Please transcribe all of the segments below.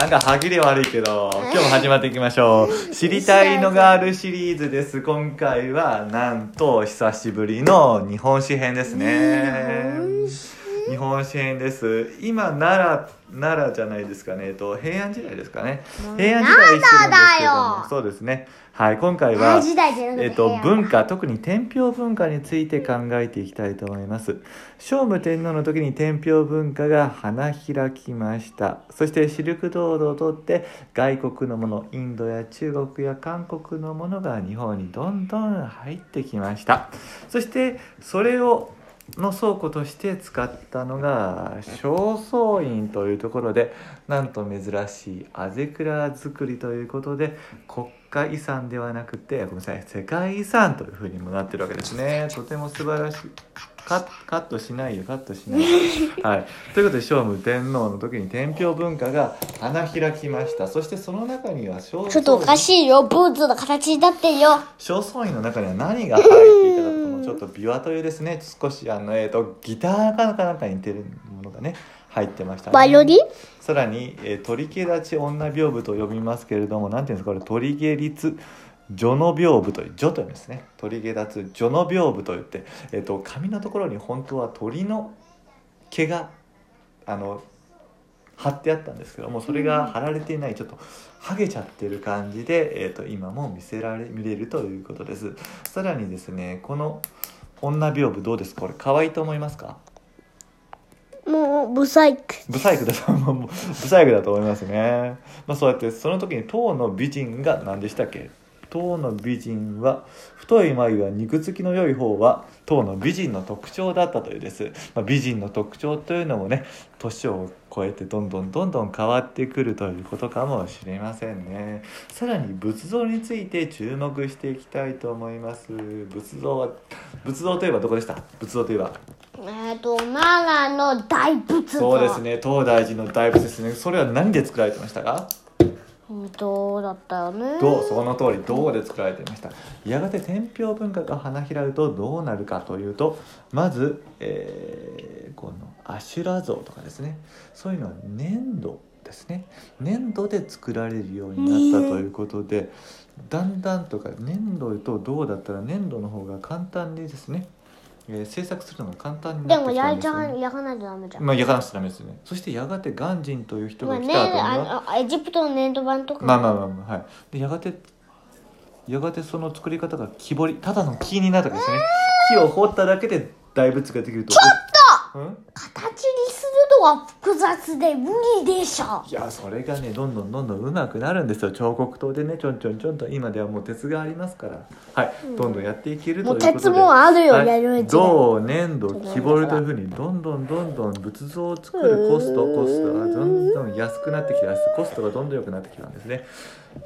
なんか歯切れ悪いけど、今日も始まっていきましょう。知りたいのがあるシリーズです。今回は、なんと、久しぶりの日本史編ですね。日本史編です。今、奈良、奈良じゃないですかね。えっと、平安時代ですかね。平安時代一緒なんですけどそうですね。はい、今回はえっと、文化特に天平文化について考えていきたいと思います聖武天皇の時に天平文化が花開きましたそしてシルクロードを通って外国のものインドや中国や韓国のものが日本にどんどん入ってきましたそしてそれをの倉庫として使ったのが正倉院というところでなんと珍しいあぜ蔵作りということで国家遺産ではなくてごめんなさい世界遺産というふうにもなってるわけですね。とても素晴らしい。カカットしないよカットしないよ。はい。ということで聖武天皇の時に天平文化が花開きました。そしてその中には正ちょっとおかしいよ。ブーツの形になってるよ。正倉院の中には何が入っていたかとちょっと琵琶というですね少しあの、えー、とギターかなんかに似てるものがね入ってましたね。バイオリン？さらに、えー、鳥毛立ち女屏風と呼びますけれどもなんていうんですかこれ鳥毛立序の屏風という序というんですね。鳥毛立つ序の屏風といって、えー、と髪のところに本当は鳥の毛があの貼ってあったんですけどもそれが貼られていないちょっとハゲちゃってる感じで、えー、と今も見せられ見れるということです。さらにですねこの女屏風どうです？かこれ可愛いと思いますか？もう、ブサイク。ブサイクだと思う。ブサイクだと思いますね、まあ、そうやってその時に唐の美人が何でしたっけ？唐の美人は太い眉は肉付きの良い方は唐の美人の特徴だったというです、まあ、美人の特徴というのもね年を超えてどんどんどんどん変わってくるということかもしれませんね。さらに仏像について注目していきたいと思います。仏像は仏像といえばどこでした？仏像といえば。えっと、奈良の大仏像。そうです。ね。東大寺の大仏ですね。それは何で作られてましたか？どうだったよね。銅その通り銅で作られていました。やがて天平文化が花開くとどうなるかというとまず、えーこのアシュラ像とかですね。そういうのは粘土ですね。粘土で作られるようになったということで、だんだんとか粘土と銅だったら粘土の方が簡単にですね、えー制作するのが簡単になでも、ってきたんですよ、焼いちゃねん、焼かないとダメじゃん。まあ、やかなくちゃダメですよね。そしてやがて鑑真という人が来た後には、あのエジプトの粘土板とか。まあまあまあまあはい。でやがてやがてその作り方が木彫りただの木になったわけですね。木を掘っただけで大仏ができると。ちょっと、うん、形は複雑で無理でしょ。いやそれがねどんどんどんどん上手くなるんですよ。彫刻刀でねちょんちょんちょんと。今ではもう鉄がありますから。はい、どんどんやっていけるということで。鉄もあるよはいやるうちで。銅粘土木彫りというふうにどんどんどんどん仏像を作るコストコストがどんどん安くなってきてコストがどんどん良くなってきたんですね。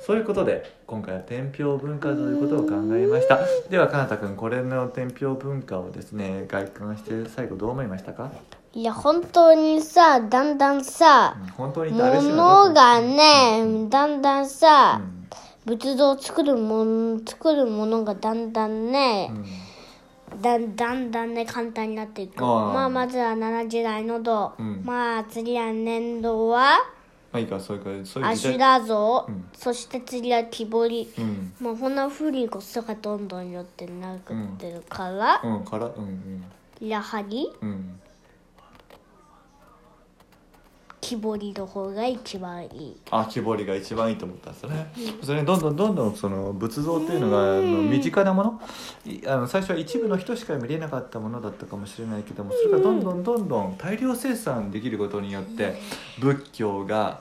そういうことで今回は天平文化ということを考えました。ではかなたくんこれの天平文化をですね外観して最後どう思いましたか、いや、本当にさ、だんだんさう、ん本も物がね、だんだんさ、うん。仏像を作るもん、作るものがだんだんね、うん。だんだんだんね、簡単になっていく。まあ、まずは奈良時代の銅。うん。まあ、次は粘土は、まあいいかそういうかそういうアシュ時代。ラ像、うん。そして次は木彫り。うん。まあ、こんな風にコストがどんどんよってなくってるから、うん。からうんやはりうんうん木彫りの方が一番いい。あ木彫りが一番いいと思ったんですよね、それにどんどんどんどんその仏像っていうのがあの身近なもの。いあの最初は一部の人しか見れなかったものだったかもしれないけどもそれがどんどんどんどん大量生産できることによって仏教が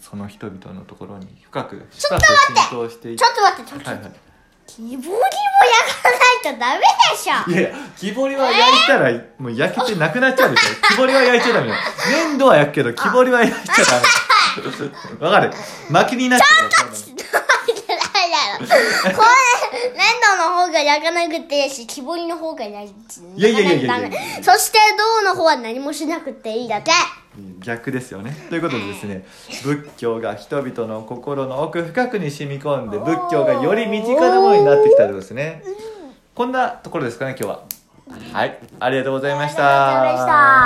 その人々のところに深く深く浸透していっちょっと待って、ちょっと待って。はいはい。木彫りも焼かないとダメでしょ。いやいや木彫りは焼いたらもう焼けてなくなっちゃうんですよ。木彫りは焼いちゃダメよ。粘土は焼くけど木彫りは焼いちゃダメ。わかる？薪になっちゃう。これ、粘土の方が焼かなくていいし、木彫りの方が焼いいやいやいやいやいや。いとダメ。そして銅の方は何もしなくていいだけ。逆ですよね。ということでですね仏教が人々の心の奥深くに染み込んで仏教がより身近なものになってきたということですねこんなところですかね今日は。はい。ありがとうございました。ありがとうございました